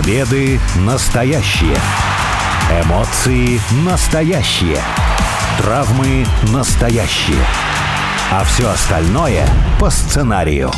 Победы настоящие. Эмоции настоящие. Травмы настоящие. А все остальное по сценарию.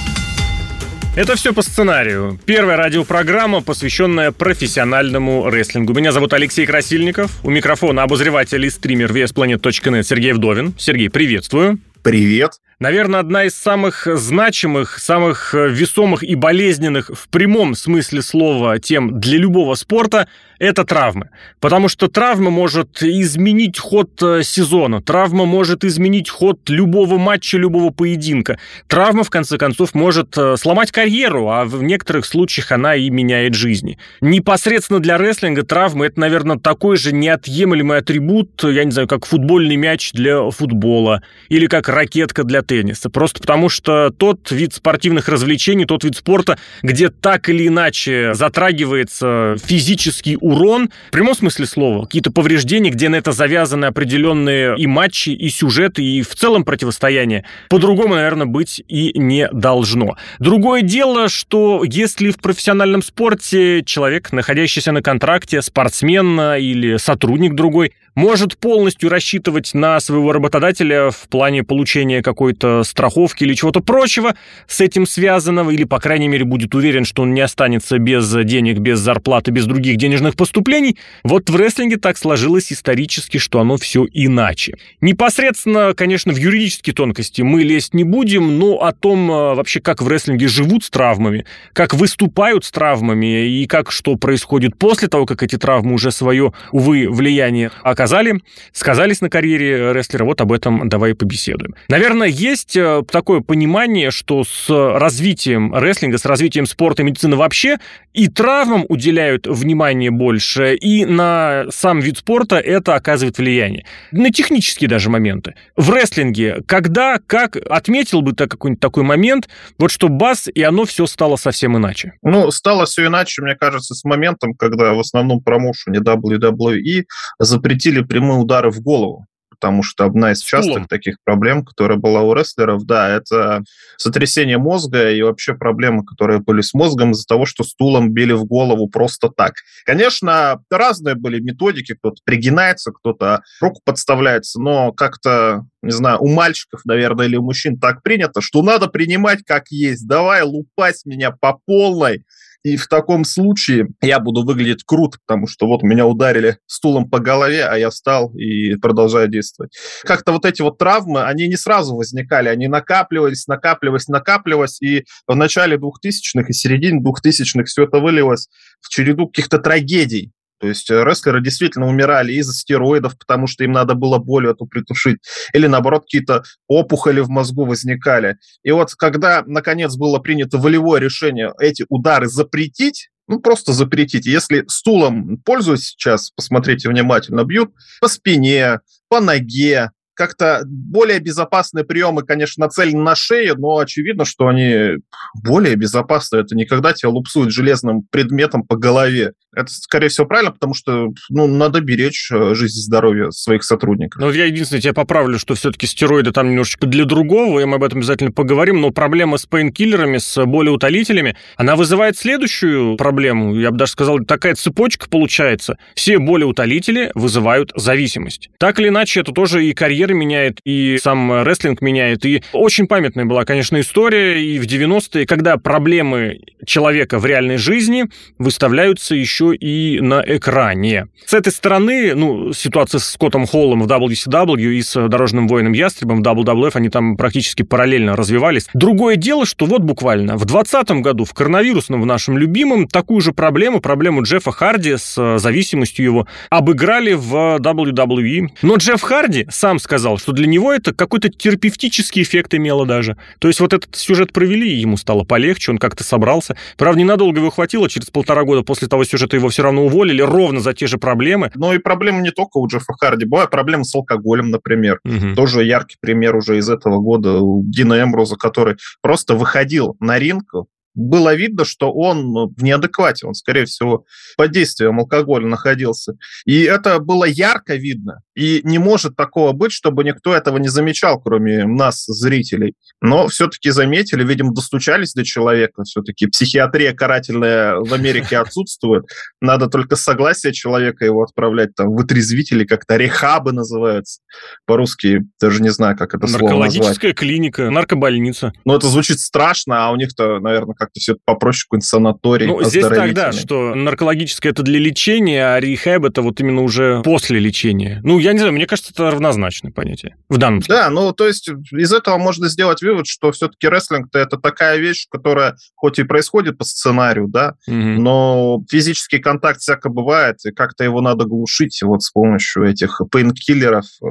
Это все по сценарию. Первая радиопрограмма, посвященная профессиональному рестлингу. Меня зовут Алексей Красильников. У микрофона обозреватель и стример VSPlanet.net Сергей Вдовин. Сергей, приветствую. Привет. Наверное, одна из самых значимых, самых весомых и болезненных в прямом смысле слова тем для любого спорта – это травмы. Потому что травма может изменить ход э, сезона, травма может изменить ход любого матча, любого поединка. Травма, в конце концов, может э, сломать карьеру, а в некоторых случаях она и меняет жизни. Непосредственно для рестлинга травмы – это, наверное, такой же неотъемлемый атрибут, я не знаю, как футбольный мяч для футбола или как ракетка для тенниса. Просто потому что тот вид спортивных развлечений, тот вид спорта, где так или иначе затрагивается физический урон, в прямом смысле слова, какие-то повреждения, где на это завязаны определенные и матчи, и сюжеты, и в целом противостояние, по-другому, наверное, быть и не должно. Другое дело, что если в профессиональном спорте человек, находящийся на контракте, спортсмен или сотрудник другой, может полностью рассчитывать на своего работодателя в плане получения какой-то страховки или чего-то прочего с этим связанного, или, по крайней мере, будет уверен, что он не останется без денег, без зарплаты, без других денежных поступлений, вот в рестлинге так сложилось исторически, что оно все иначе. Непосредственно, конечно, в юридические тонкости мы лезть не будем, но о том э, вообще, как в рестлинге живут с травмами, как выступают с травмами и как что происходит после того, как эти травмы уже свое, увы, влияние оказали сказали, сказались на карьере рестлера, вот об этом давай побеседуем. Наверное, есть э, такое понимание, что с развитием рестлинга, с развитием спорта и медицины вообще и травмам уделяют внимание больше, и на сам вид спорта это оказывает влияние. На технические даже моменты. В рестлинге, когда, как, отметил бы ты какой-нибудь такой момент, вот что бас, и оно все стало совсем иначе? Ну, стало все иначе, мне кажется, с моментом, когда в основном промоушене WWE запретили были прямые удары в голову потому что одна из частых Стулом. таких проблем, которая была у рестлеров, да, это сотрясение мозга и вообще проблемы, которые были с мозгом из-за того, что стулом били в голову просто так. Конечно, разные были методики, кто-то пригинается, кто-то руку подставляется, но как-то, не знаю, у мальчиков, наверное, или у мужчин так принято, что надо принимать как есть. Давай лупать меня по полной, и в таком случае я буду выглядеть круто, потому что вот меня ударили стулом по голове, а я встал и продолжаю действовать. Как-то вот эти вот травмы, они не сразу возникали, они накапливались, накапливались, накапливались, и в начале 2000-х и середине 2000-х все это вылилось в череду каких-то трагедий. То есть э, рестлеры действительно умирали из-за стероидов, потому что им надо было боль эту притушить, или наоборот какие-то опухоли в мозгу возникали. И вот когда, наконец, было принято волевое решение эти удары запретить, ну, просто запретить. Если стулом пользуюсь сейчас, посмотрите внимательно, бьют по спине, по ноге, как-то более безопасные приемы, конечно, нацелены на шею, но очевидно, что они более безопасны. Это не когда тебя лупсуют железным предметом по голове. Это, скорее всего, правильно, потому что ну, надо беречь э, жизнь и здоровье своих сотрудников. Ну, я единственное тебя поправлю, что все-таки стероиды там немножечко для другого, и мы об этом обязательно поговорим, но проблема с пейнкиллерами, с болеутолителями, она вызывает следующую проблему. Я бы даже сказал, такая цепочка получается. Все болеутолители вызывают зависимость. Так или иначе, это тоже и карьера меняет, и сам рестлинг меняет. И очень памятная была, конечно, история и в 90-е, когда проблемы человека в реальной жизни выставляются еще и на экране. С этой стороны, ну, ситуация с Скоттом Холлом в WCW и с Дорожным воином Ястребом в WWF, они там практически параллельно развивались. Другое дело, что вот буквально в 2020 году в коронавирусном, в нашем любимом, такую же проблему, проблему Джеффа Харди с э, зависимостью его, обыграли в WWE. Но Джефф Харди сам сказал, что для него это какой-то терапевтический эффект имело даже. То есть вот этот сюжет провели, и ему стало полегче, он как-то собрался. Правда, ненадолго его хватило, через полтора года после того сюжета его все равно уволили ровно за те же проблемы. Но и проблемы не только у Джеффа Харди. Бывают проблемы с алкоголем, например. Угу. Тоже яркий пример уже из этого года у Дина Эмброза, который просто выходил на ринг было видно, что он ну, в неадеквате, он, скорее всего, под действием алкоголя находился. И это было ярко видно. И не может такого быть, чтобы никто этого не замечал, кроме нас, зрителей. Но все-таки заметили, видимо, достучались до человека. Все-таки психиатрия карательная в Америке отсутствует. Надо только согласие человека его отправлять там в отрезвители, как-то рехабы называются. По-русски даже не знаю, как это слово назвать. Наркологическая клиника, наркобольница. Ну, это звучит страшно, а у них-то, наверное, как-то все попроще, какой-нибудь санаторий Ну, здесь так, да, что наркологическое это для лечения, а рехаб это вот именно уже после лечения. Ну, я не знаю, мне кажется, это равнозначное понятие в данном случае. Да, ну, то есть из этого можно сделать вывод, что все-таки рестлинг это такая вещь, которая хоть и происходит по сценарию, да, угу. но физический контакт всяко бывает, и как-то его надо глушить вот с помощью этих пейнкиллеров, э,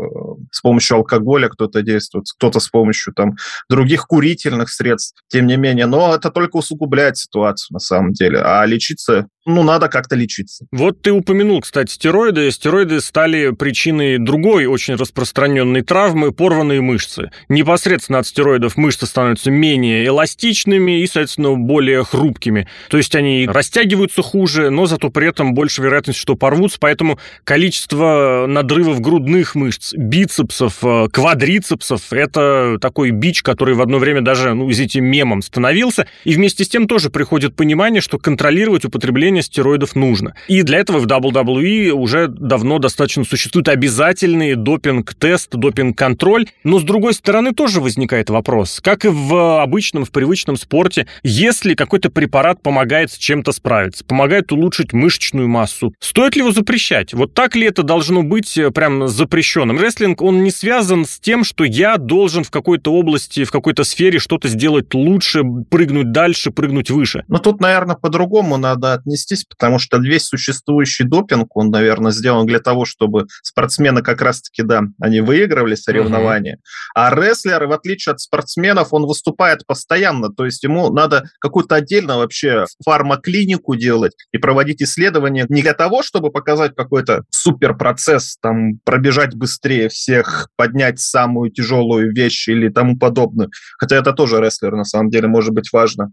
с помощью алкоголя кто-то действует, кто-то с помощью там других курительных средств, тем не менее. Но это только усугубляет ситуацию на самом деле. А лечиться ну, надо как-то лечиться. Вот ты упомянул, кстати, стероиды. Стероиды стали причиной другой очень распространенной травмы – порванные мышцы. Непосредственно от стероидов мышцы становятся менее эластичными и, соответственно, более хрупкими. То есть они растягиваются хуже, но зато при этом больше вероятность, что порвутся, поэтому количество надрывов грудных мышц, бицепсов, э, квадрицепсов – это такой бич, который в одно время даже, ну, извините, мемом становился. И вместе с тем тоже приходит понимание, что контролировать употребление стероидов нужно. И для этого в WWE уже давно достаточно существует обязательный допинг-тест, допинг-контроль. Но, с другой стороны, тоже возникает вопрос. Как и в обычном, в привычном спорте, если какой-то препарат помогает с чем-то справиться, помогает улучшить мышечную массу, стоит ли его запрещать? Вот так ли это должно быть э, прям запрещенным? Рестлинг, он не связан с тем, что я должен в какой-то области, в какой-то сфере что-то сделать лучше, прыгнуть дальше, прыгнуть выше. Ну, тут, наверное, по-другому надо отнести отнестись, потому что весь существующий допинг, он, наверное, сделан для того, чтобы спортсмены как раз-таки, да, они выигрывали соревнования, угу. а рестлер, в отличие от спортсменов, он выступает постоянно, то есть ему надо какую-то отдельно вообще фармаклинику делать и проводить исследования не для того, чтобы показать какой-то суперпроцесс, там, пробежать быстрее всех, поднять самую тяжелую вещь или тому подобное, хотя это тоже рестлер, на самом деле, может быть важно,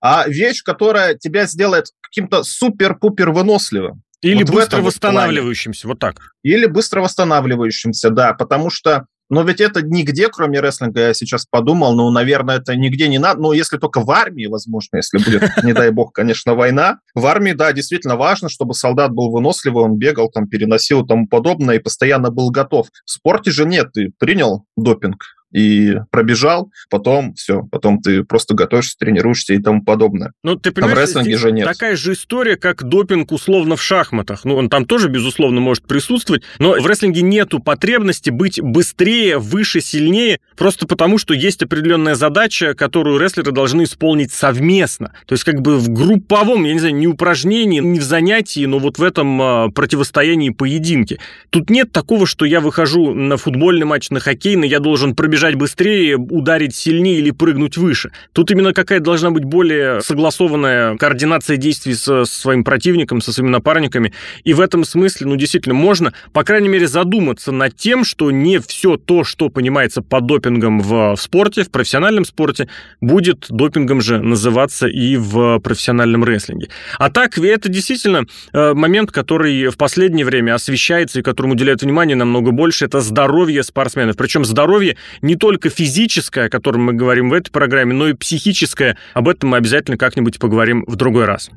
а вещь, которая тебя сделает каким-то супер-пупер выносливым. Или вот быстро восстанавливающимся, вот так. Или быстро восстанавливающимся, да, потому что но ведь это нигде, кроме рестлинга, я сейчас подумал, ну, наверное, это нигде не надо, ну, если только в армии, возможно, если будет, не дай бог, конечно, война. В армии, да, действительно важно, чтобы солдат был выносливый, он бегал, там, переносил и тому подобное, и постоянно был готов. В спорте же нет, ты принял допинг, и пробежал, потом все, потом ты просто готовишься, тренируешься и тому подобное. Ну, ты понимаешь, там в рестлинге же нет. такая же история, как допинг условно в шахматах. Ну, он там тоже, безусловно, может присутствовать, но в рестлинге нету потребности быть быстрее, выше, сильнее, просто потому, что есть определенная задача, которую рестлеры должны исполнить совместно. То есть как бы в групповом, я не знаю, не упражнении, не в занятии, но вот в этом а, противостоянии поединке. Тут нет такого, что я выхожу на футбольный матч, на хоккейный, я должен пробежать бежать быстрее, ударить сильнее или прыгнуть выше. Тут именно какая должна быть более согласованная координация действий со своим противником, со своими напарниками. И в этом смысле, ну, действительно, можно, по крайней мере, задуматься над тем, что не все то, что понимается под допингом в, в спорте, в профессиональном спорте, будет допингом же называться и в профессиональном рестлинге. А так, это действительно э, момент, который в последнее время освещается и которому уделяют внимание намного больше, это здоровье спортсменов. Причем здоровье не только физическое, о котором мы говорим в этой программе, но и психическое. Об этом мы обязательно как-нибудь поговорим в другой раз.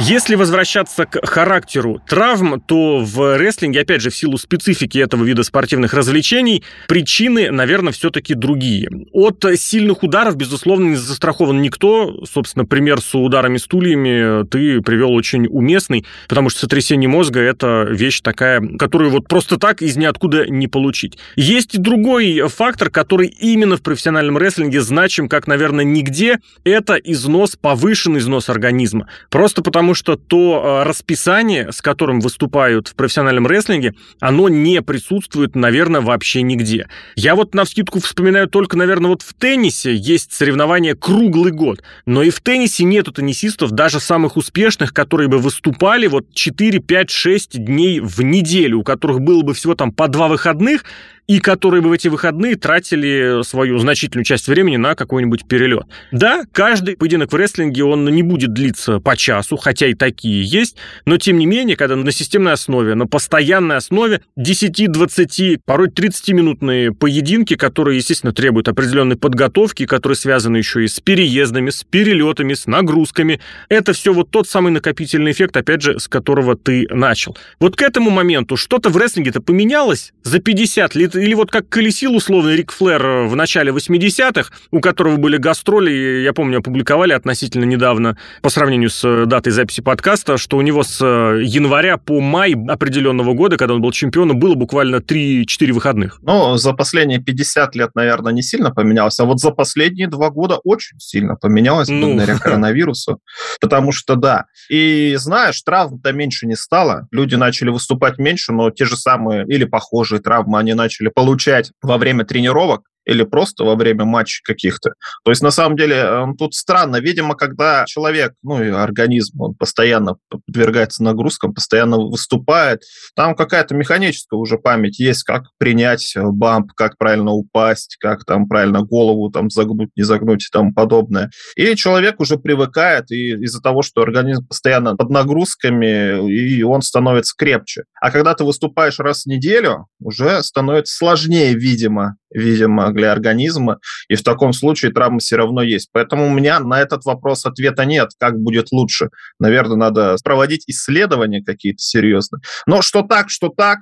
Если возвращаться к характеру травм, то в рестлинге, опять же, в силу специфики этого вида спортивных развлечений, причины, наверное, все-таки другие. От сильных ударов, безусловно, не застрахован никто. Собственно, пример с ударами стульями ты привел очень уместный, потому что сотрясение мозга – это вещь такая, которую вот просто так из ниоткуда не получить. Есть и другой фактор, который именно в профессиональном рестлинге значим, как, наверное, нигде. Это износ, повышенный износ организма. Просто потому потому что то а, расписание, с которым выступают в профессиональном рестлинге, оно не присутствует, наверное, вообще нигде. Я вот на вскидку вспоминаю только, наверное, вот в теннисе есть соревнования круглый год, но и в теннисе нету теннисистов, даже самых успешных, которые бы выступали вот 4, 5, 6 дней в неделю, у которых было бы всего там по два выходных, и которые бы в эти выходные тратили свою значительную часть времени на какой-нибудь перелет. Да, каждый поединок в рестлинге, он не будет длиться по часу, хотя и такие есть, но тем не менее, когда на системной основе, на постоянной основе 10, 20, порой 30-минутные поединки, которые, естественно, требуют определенной подготовки, которые связаны еще и с переездами, с перелетами, с нагрузками, это все вот тот самый накопительный эффект, опять же, с которого ты начал. Вот к этому моменту что-то в рестлинге-то поменялось за 50 лет, или вот как колесил условно Рик Флэр в начале 80-х, у которого были гастроли, я помню, опубликовали относительно недавно, по сравнению с датой записи подкаста, что у него с января по май определенного года, когда он был чемпионом, было буквально 3-4 выходных. Ну, за последние 50 лет, наверное, не сильно поменялось, а вот за последние два года очень сильно поменялось ну. благодаря коронавирусу. Потому что, да, и знаешь, травм-то меньше не стало, люди начали выступать меньше, но те же самые или похожие травмы они начали получать во время тренировок, или просто во время матчей каких-то. То есть, на самом деле, э, тут странно. Видимо, когда человек, ну, и организм, он постоянно подвергается нагрузкам, постоянно выступает, там какая-то механическая уже память есть, как принять э, бамп, как правильно упасть, как там правильно голову там загнуть, не загнуть и тому подобное. И человек уже привыкает, и из-за того, что организм постоянно под нагрузками, и он становится крепче. А когда ты выступаешь раз в неделю, уже становится сложнее, видимо, видимо, для организма, и в таком случае травма все равно есть. Поэтому у меня на этот вопрос ответа нет, как будет лучше. Наверное, надо проводить исследования какие-то серьезные. Но что так, что так,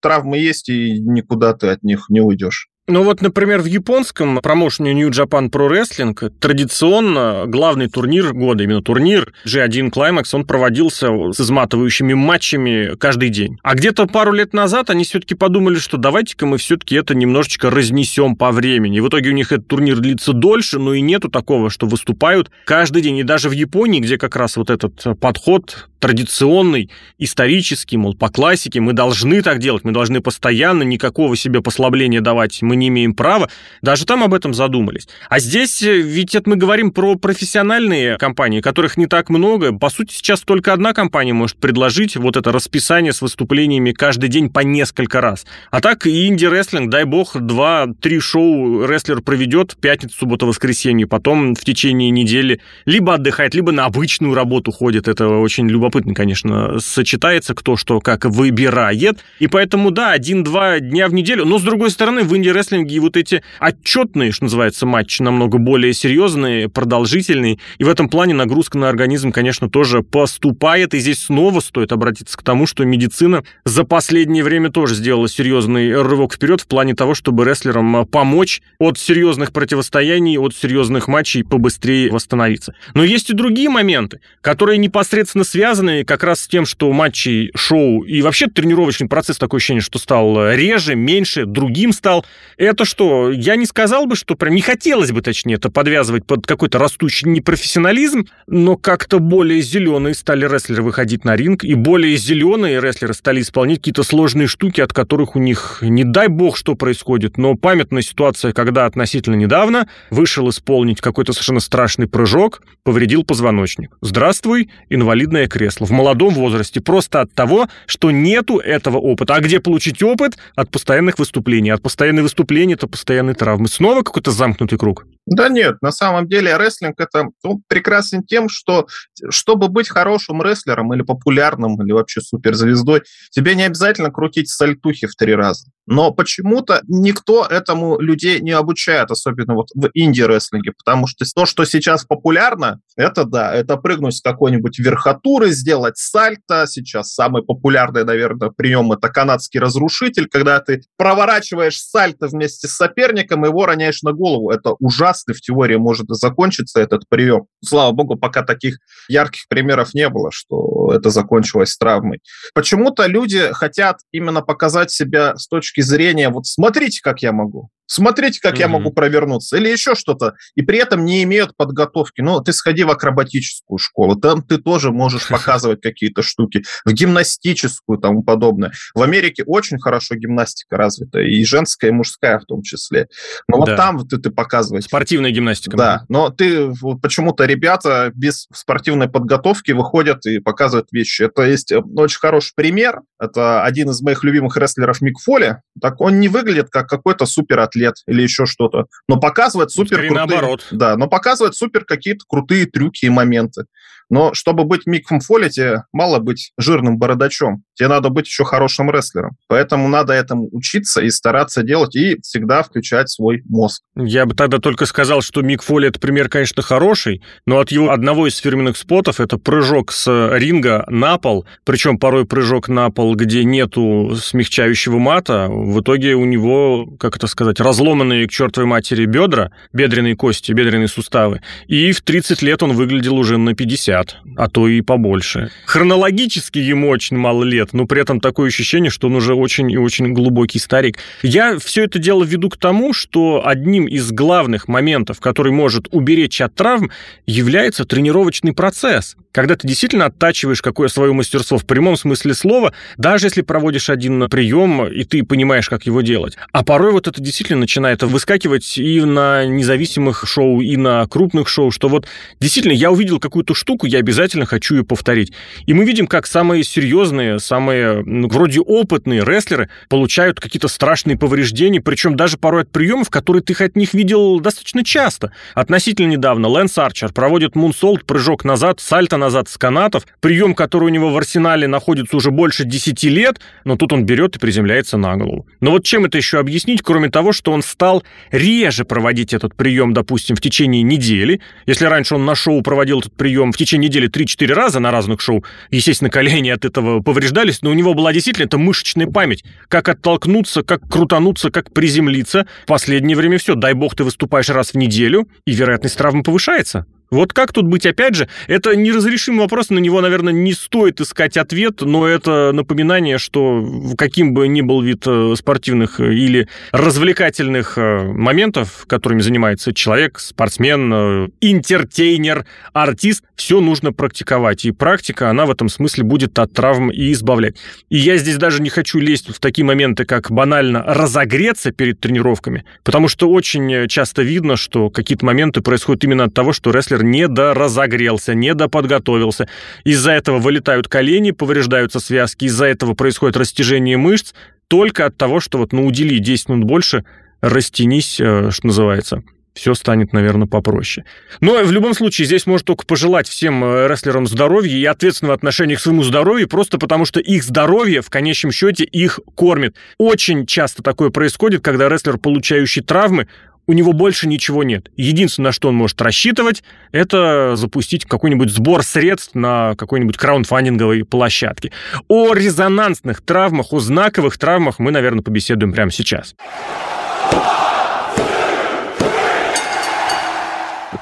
травмы есть, и никуда ты от них не уйдешь. Ну вот, например, в японском промоушене New Japan Pro Wrestling традиционно главный турнир года, именно турнир G1 Climax, он проводился с изматывающими матчами каждый день. А где-то пару лет назад они все-таки подумали, что давайте-ка мы все-таки это немножечко разнесем по времени. В итоге у них этот турнир длится дольше, но и нету такого, что выступают каждый день. И даже в Японии, где как раз вот этот подход традиционный, исторический, мол, по классике, мы должны так делать, мы должны постоянно никакого себе послабления давать, мы не имеем права. Даже там об этом задумались. А здесь э, ведь это мы говорим про профессиональные компании, которых не так много. По сути, сейчас только одна компания может предложить вот это расписание с выступлениями каждый день по несколько раз. А так и инди-рестлинг, дай бог, два-три шоу рестлер проведет, пятницу, суббота, воскресенье, потом в течение недели либо отдыхает, либо на обычную работу ходит. Это очень любопытно любопытно, конечно, сочетается, кто что как выбирает. И поэтому, да, один-два дня в неделю. Но, с другой стороны, в инди-рестлинге вот эти отчетные, что называется, матчи намного более серьезные, продолжительные. И в этом плане нагрузка на организм, конечно, тоже поступает. И здесь снова стоит обратиться к тому, что медицина за последнее время тоже сделала серьезный рывок вперед в плане того, чтобы рестлерам помочь от серьезных противостояний, от серьезных матчей побыстрее восстановиться. Но есть и другие моменты, которые непосредственно связаны связаны как раз с тем, что матчи, шоу и вообще тренировочный процесс такое ощущение, что стал реже, меньше, другим стал. Это что? Я не сказал бы, что прям не хотелось бы, точнее, это подвязывать под какой-то растущий непрофессионализм, но как-то более зеленые стали рестлеры выходить на ринг, и более зеленые рестлеры стали исполнять какие-то сложные штуки, от которых у них, не дай бог, что происходит, но памятная ситуация, когда относительно недавно вышел исполнить какой-то совершенно страшный прыжок, повредил позвоночник. Здравствуй, инвалидное кресло кресло в молодом возрасте просто от того, что нету этого опыта. А где получить опыт? От постоянных выступлений. От постоянных выступлений это постоянные травмы. Снова какой-то замкнутый круг. Да нет, на самом деле рестлинг это ну, прекрасен тем, что чтобы быть хорошим рестлером или популярным, или вообще суперзвездой, тебе не обязательно крутить сальтухи в три раза. Но почему-то никто этому людей не обучает, особенно вот в инди-рестлинге, потому что то, что сейчас популярно, это да, это прыгнуть с какой-нибудь верхотуры, сделать сальто. Сейчас самый популярный, наверное, прием это канадский разрушитель, когда ты проворачиваешь сальто вместе с соперником и его роняешь на голову. Это ужасно в теории может закончиться этот прием. Слава богу, пока таких ярких примеров не было, что это закончилось травмой. Почему-то люди хотят именно показать себя с точки зрения, вот смотрите, как я могу. Смотрите, как mm-hmm. я могу провернуться. Или еще что-то. И при этом не имеют подготовки. Ну, ты сходи в акробатическую школу. Там ты тоже можешь показывать какие-то штуки. В гимнастическую и тому подобное. В Америке очень хорошо гимнастика развита. И женская, и мужская в том числе. Но вот там ты, ты показываешь. Спортивная гимнастика. Да. Но ты почему-то ребята без спортивной подготовки выходят и показывают вещи. Это есть э, очень хороший пример. Это один из моих любимых рестлеров Мик Фоли. Так он не выглядит как какой-то супер атлет или еще что-то, но показывает супер крутые... наоборот. Да, но показывает супер какие-то крутые трюки и моменты. Но чтобы быть Миком тебе мало быть жирным бородачом. Тебе надо быть еще хорошим рестлером. Поэтому надо этому учиться и стараться делать, и всегда включать свой мозг. Я бы тогда только сказал, что Мик Фоли – это пример, конечно, хороший, но от его одного из фирменных спотов это прыжок с ринга на пол, причем порой прыжок на пол, где нету смягчающего мата, в итоге у него, как это сказать, разломанные к чертовой матери бедра, бедренные кости, бедренные суставы, и в 30 лет он выглядел уже на 50 50, а то и побольше. Хронологически ему очень мало лет, но при этом такое ощущение, что он уже очень и очень глубокий старик. Я все это дело веду к тому, что одним из главных моментов, который может уберечь от травм, является тренировочный процесс. Когда ты действительно оттачиваешь какое свое мастерство в прямом смысле слова, даже если проводишь один прием, и ты понимаешь, как его делать. А порой вот это действительно начинает выскакивать и на независимых шоу, и на крупных шоу, что вот действительно я увидел какую-то штуку, я обязательно хочу ее повторить. И мы видим, как самые серьезные, самые ну, вроде опытные рестлеры получают какие-то страшные повреждения, причем даже порой от приемов, которые ты от них видел достаточно часто. Относительно недавно Лэнс Арчер проводит мунсолт, прыжок назад, сальто назад с канатов, прием, который у него в арсенале находится уже больше 10 лет, но тут он берет и приземляется на голову. Но вот чем это еще объяснить, кроме того, что он стал реже проводить этот прием, допустим, в течение недели. Если раньше он на шоу проводил этот прием в течение течение недели 3-4 раза на разных шоу. Естественно, колени от этого повреждались, но у него была действительно эта мышечная память. Как оттолкнуться, как крутануться, как приземлиться. В последнее время все, дай бог ты выступаешь раз в неделю, и вероятность травмы повышается. Вот как тут быть, опять же, это неразрешимый вопрос, на него, наверное, не стоит искать ответ, но это напоминание, что каким бы ни был вид э, спортивных э, или развлекательных э, моментов, которыми занимается человек, спортсмен, интертейнер, артист, все нужно практиковать. И практика, она в этом смысле будет от травм и избавлять. И я здесь даже не хочу лезть в такие моменты, как банально разогреться перед тренировками, потому что очень часто видно, что какие-то моменты происходят именно от того, что рестлер не доразогрелся, не доподготовился. Из-за этого вылетают колени, повреждаются связки, из-за этого происходит растяжение мышц, только от того, что вот, ну, удели 10 минут больше, растянись, э, что называется все станет, наверное, попроще. Но в любом случае здесь можно только пожелать всем э, рестлерам здоровья и ответственного отношения к своему здоровью, просто потому что их здоровье в конечном счете их кормит. Очень часто такое происходит, когда рестлер, получающий травмы, у него больше ничего нет. Единственное, на что он может рассчитывать, это запустить какой-нибудь сбор средств на какой-нибудь краундфандинговой площадке. О резонансных травмах, о знаковых травмах мы, наверное, побеседуем прямо сейчас.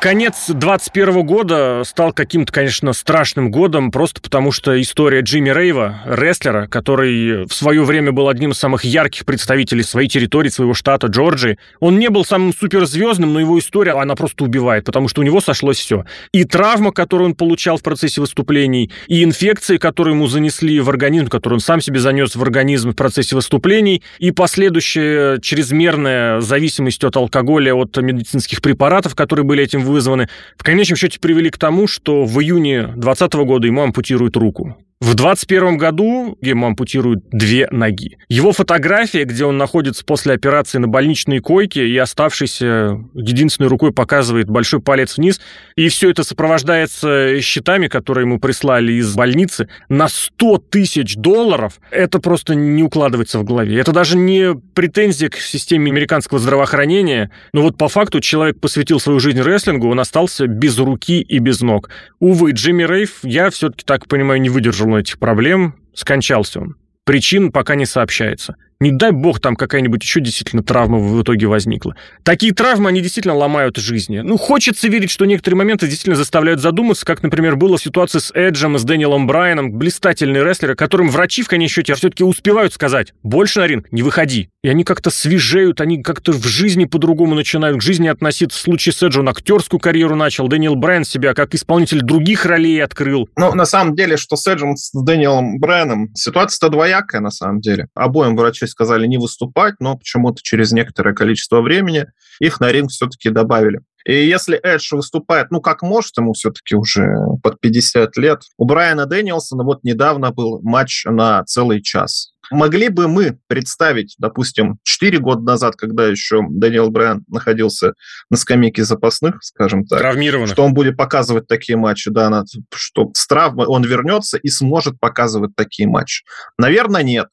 Конец 21 года стал каким-то, конечно, страшным годом, просто потому что история Джимми Рейва, рестлера, который в свое время был одним из самых ярких представителей своей территории, своего штата Джорджии, он не был самым суперзвездным, но его история, она просто убивает, потому что у него сошлось все. И травма, которую он получал в процессе выступлений, и инфекции, которые ему занесли в организм, которые он сам себе занес в организм в процессе выступлений, и последующая чрезмерная зависимость от алкоголя, от медицинских препаратов, которые были этим вызваны, в конечном счете привели к тому, что в июне 2020 года ему ампутируют руку. В 21 году ему ампутируют две ноги. Его фотография, где он находится после операции на больничной койке и оставшийся единственной рукой показывает большой палец вниз, и все это сопровождается счетами, которые ему прислали из больницы, на 100 тысяч долларов, это просто не укладывается в голове. Это даже не претензия к системе американского здравоохранения, но вот по факту человек посвятил свою жизнь рестлингу, он остался без руки и без ног. Увы, Джимми Рейв, я все-таки так понимаю, не выдержал этих проблем, скончался он. Причин пока не сообщается. Не дай бог там какая-нибудь еще действительно травма в итоге возникла. Такие травмы, они действительно ломают жизни. Ну, хочется верить, что некоторые моменты действительно заставляют задуматься, как, например, было в ситуации с Эджем и с Дэниелом Брайаном, блистательные рестлеры, которым врачи в конечном счете все-таки успевают сказать, больше на ринг не выходи. И они как-то свежеют, они как-то в жизни по-другому начинают к жизни относиться. В случае с Эджем он актерскую карьеру начал, Дэниел Брайан себя как исполнитель других ролей открыл. Ну, на самом деле, что с Эджем, с Дэниелом Брайаном, ситуация-то двоякая, на самом деле. Обоим врачи сказали не выступать, но почему-то через некоторое количество времени их на ринг все-таки добавили. И если Эдж выступает, ну, как может, ему все-таки уже под 50 лет. У Брайана Дэниелсона вот недавно был матч на целый час. Могли бы мы представить, допустим, 4 года назад, когда еще Дэниел Брайан находился на скамейке запасных, скажем так, что он будет показывать такие матчи, да, что с травмой он вернется и сможет показывать такие матчи? Наверное, нет.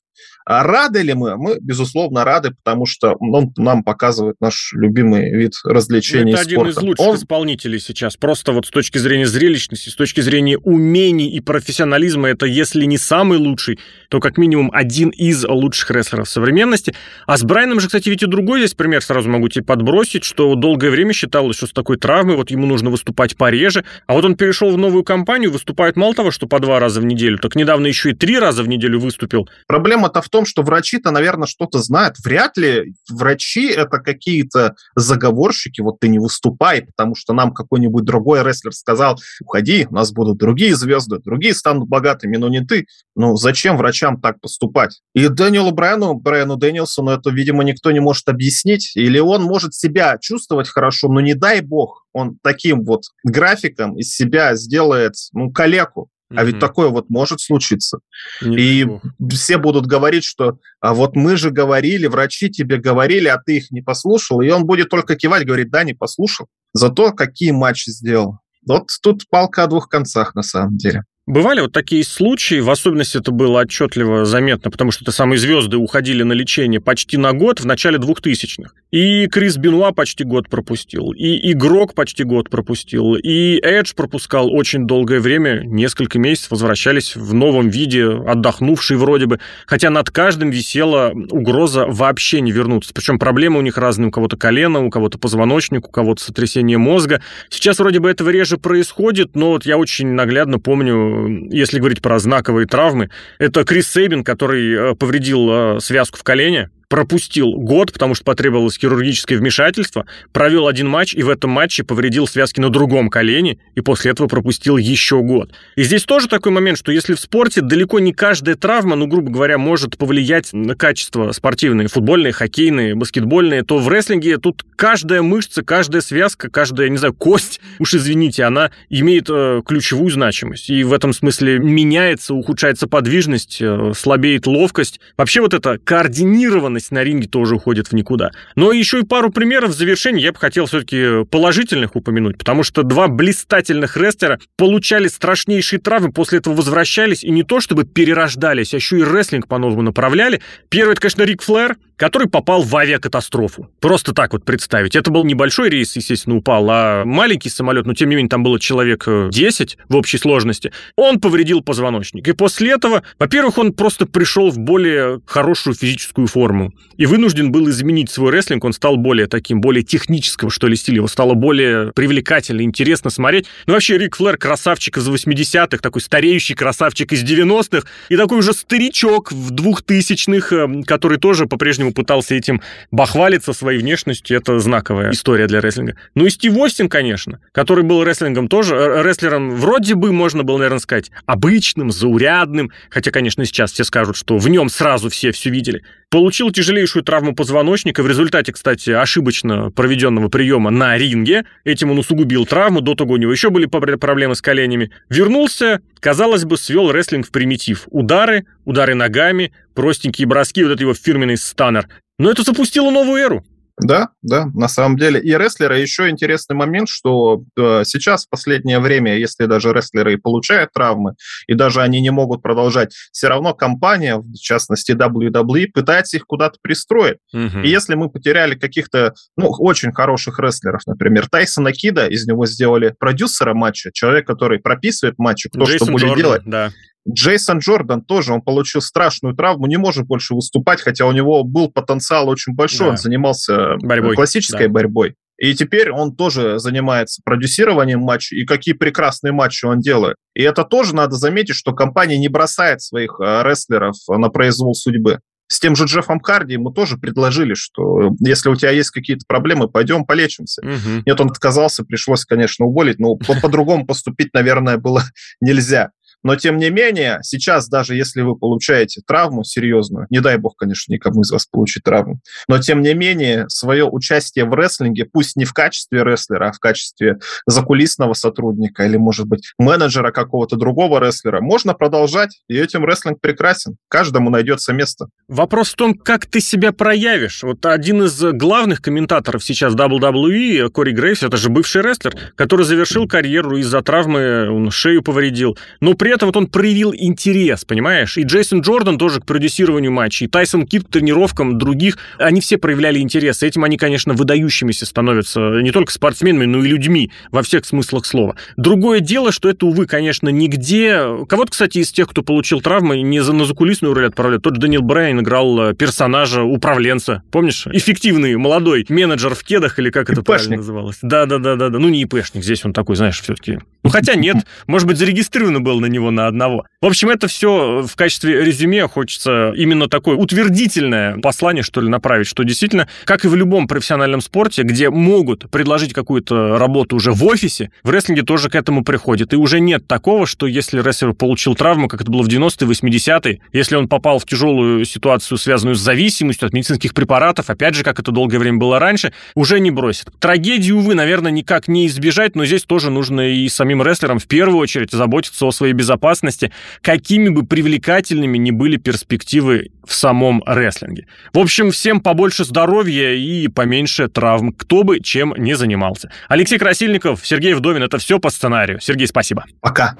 А рады ли мы? Мы, безусловно, рады, потому что он нам показывает наш любимый вид развлечений Это один из лучших он... исполнителей сейчас. Просто вот с точки зрения зрелищности, с точки зрения умений и профессионализма, это если не самый лучший, то как минимум один из лучших рестлеров современности. А с Брайаном же, кстати, ведь и другой здесь пример сразу могу тебе подбросить, что долгое время считалось, что с такой травмой вот ему нужно выступать пореже, а вот он перешел в новую компанию, выступает мало того, что по два раза в неделю, так недавно еще и три раза в неделю выступил. Проблема-то в том, что врачи-то, наверное, что-то знают. Вряд ли врачи это какие-то заговорщики, вот ты не выступай, потому что нам какой-нибудь другой рестлер сказал, уходи, у нас будут другие звезды, другие станут богатыми, но не ты. Ну, зачем врачам так поступать? И Дэниелу Брайану, Брайану Дэниелсону это, видимо, никто не может объяснить. Или он может себя чувствовать хорошо, но не дай бог, он таким вот графиком из себя сделает, ну, калеку. А ведь такое вот может случиться. Не и все будут говорить, что а вот мы же говорили, врачи тебе говорили, а ты их не послушал. И он будет только кивать, говорить, да, не послушал. Зато какие матчи сделал. Вот тут палка о двух концах на самом деле. Бывали вот такие случаи, в особенности это было отчетливо заметно, потому что это самые звезды уходили на лечение почти на год в начале 2000-х. И Крис Бенуа почти год пропустил, и Игрок почти год пропустил, и Эдж пропускал очень долгое время, несколько месяцев возвращались в новом виде, отдохнувшие вроде бы, хотя над каждым висела угроза вообще не вернуться. Причем проблемы у них разные, у кого-то колено, у кого-то позвоночник, у кого-то сотрясение мозга. Сейчас вроде бы этого реже происходит, но вот я очень наглядно помню, если говорить про знаковые травмы, это Крис Сейбин, который э, повредил э, связку в колене, пропустил год, потому что потребовалось хирургическое вмешательство, провел один матч и в этом матче повредил связки на другом колене, и после этого пропустил еще год. И здесь тоже такой момент, что если в спорте далеко не каждая травма, ну, грубо говоря, может повлиять на качество спортивные, футбольные, хоккейные, баскетбольные, то в рестлинге тут каждая мышца, каждая связка, каждая, не знаю, кость, уж извините, она имеет э, ключевую значимость. И в этом смысле меняется, ухудшается подвижность, э, слабеет ловкость. Вообще вот эта координированность эффективность на ринге тоже уходит в никуда. Но еще и пару примеров в завершении я бы хотел все-таки положительных упомянуть, потому что два блистательных рестлера получали страшнейшие травмы, после этого возвращались и не то чтобы перерождались, а еще и рестлинг по-новому направляли. Первый, это, конечно, Рик Флэр, который попал в авиакатастрофу. Просто так вот представить. Это был небольшой рейс, естественно, упал, а маленький самолет, но тем не менее там было человек 10 э, в общей сложности. Он повредил позвоночник. И после этого, во-первых, он просто пришел в более хорошую физическую форму и вынужден был изменить свой рестлинг. Он стал более таким, более технического, что ли, стиля. Его стало более привлекательно, интересно смотреть. Ну, вообще, Рик Флэр красавчик из 80-х, такой стареющий красавчик из 90-х, и такой уже старичок в 2000-х, э, который тоже по-прежнему пытался этим бахвалиться своей внешностью, это знаковая история для рестлинга. Ну и Стив Остин, конечно, который был рестлингом тоже, э, рестлером вроде бы, можно было, наверное, сказать, обычным, заурядным, хотя, конечно, сейчас все скажут, что в нем сразу все все видели. Получил тяжелейшую травму позвоночника в результате, кстати, ошибочно проведенного приема на ринге. Этим он усугубил травму, до того у него еще были проблемы с коленями. Вернулся, казалось бы, свел рестлинг в примитив. Удары, удары ногами, простенькие броски, вот это его фирменный станнер. Но это запустило новую эру. Да, да, на самом деле. И рестлеры еще интересный момент, что э, сейчас в последнее время, если даже рестлеры и получают травмы, и даже они не могут продолжать, все равно компания, в частности WWE, пытается их куда-то пристроить. Угу. И если мы потеряли каких-то, ну, очень хороших рестлеров, например, Тайсона Кида, из него сделали продюсера матча, человек, который прописывает матчи, кто Джейсон что будет Джордан, делать. Да. Джейсон Джордан тоже, он получил страшную травму, не может больше выступать, хотя у него был потенциал очень большой, да. он занимался борьбой. классической да. борьбой. И теперь он тоже занимается продюсированием матчей, и какие прекрасные матчи он делает. И это тоже надо заметить, что компания не бросает своих э, рестлеров на произвол судьбы. С тем же Джеффом Харди ему тоже предложили, что если у тебя есть какие-то проблемы, пойдем полечимся. Угу. Нет, он отказался, пришлось, конечно, уволить, но по-другому поступить, наверное, было нельзя. Но, тем не менее, сейчас даже если вы получаете травму серьезную, не дай бог, конечно, никому из вас получить травму, но, тем не менее, свое участие в рестлинге, пусть не в качестве рестлера, а в качестве закулисного сотрудника или, может быть, менеджера какого-то другого рестлера, можно продолжать, и этим рестлинг прекрасен. Каждому найдется место. Вопрос в том, как ты себя проявишь. Вот один из главных комментаторов сейчас WWE, Кори Грейвс, это же бывший рестлер, который завершил карьеру из-за травмы, он шею повредил. Но при этом вот он проявил интерес, понимаешь? И Джейсон Джордан тоже к продюсированию матчей, и Тайсон Кит к тренировкам других, они все проявляли интерес. Этим они, конечно, выдающимися становятся не только спортсменами, но и людьми во всех смыслах слова. Другое дело, что это, увы, конечно, нигде... Кого-то, кстати, из тех, кто получил травмы, не за на закулисную роль отправляют. Тот же Даниэл Брайан играл э, персонажа, управленца. Помнишь? Эффективный молодой менеджер в кедах, или как это правильно называлось? Да-да-да-да. Ну, не ИПшник, здесь он такой, знаешь, все-таки... Ну, хотя нет, может быть, зарегистрировано было на него на одного. В общем, это все в качестве резюме хочется именно такое утвердительное послание, что ли, направить, что действительно, как и в любом профессиональном спорте, где могут предложить какую-то работу уже в офисе, в рестлинге тоже к этому приходит. И уже нет такого, что если рестлер получил травму, как это было в 90-е, 80-е, если он попал в тяжелую ситуацию, связанную с зависимостью от медицинских препаратов, опять же, как это долгое время было раньше, уже не бросит. Трагедию, увы, наверное, никак не избежать, но здесь тоже нужно и самим рестлерам в первую очередь заботиться о своей безопасности, какими бы привлекательными ни были перспективы в самом рестлинге. В общем, всем побольше здоровья и поменьше травм, кто бы чем не занимался. Алексей Красильников, Сергей Вдовин, это все по сценарию. Сергей, спасибо. Пока.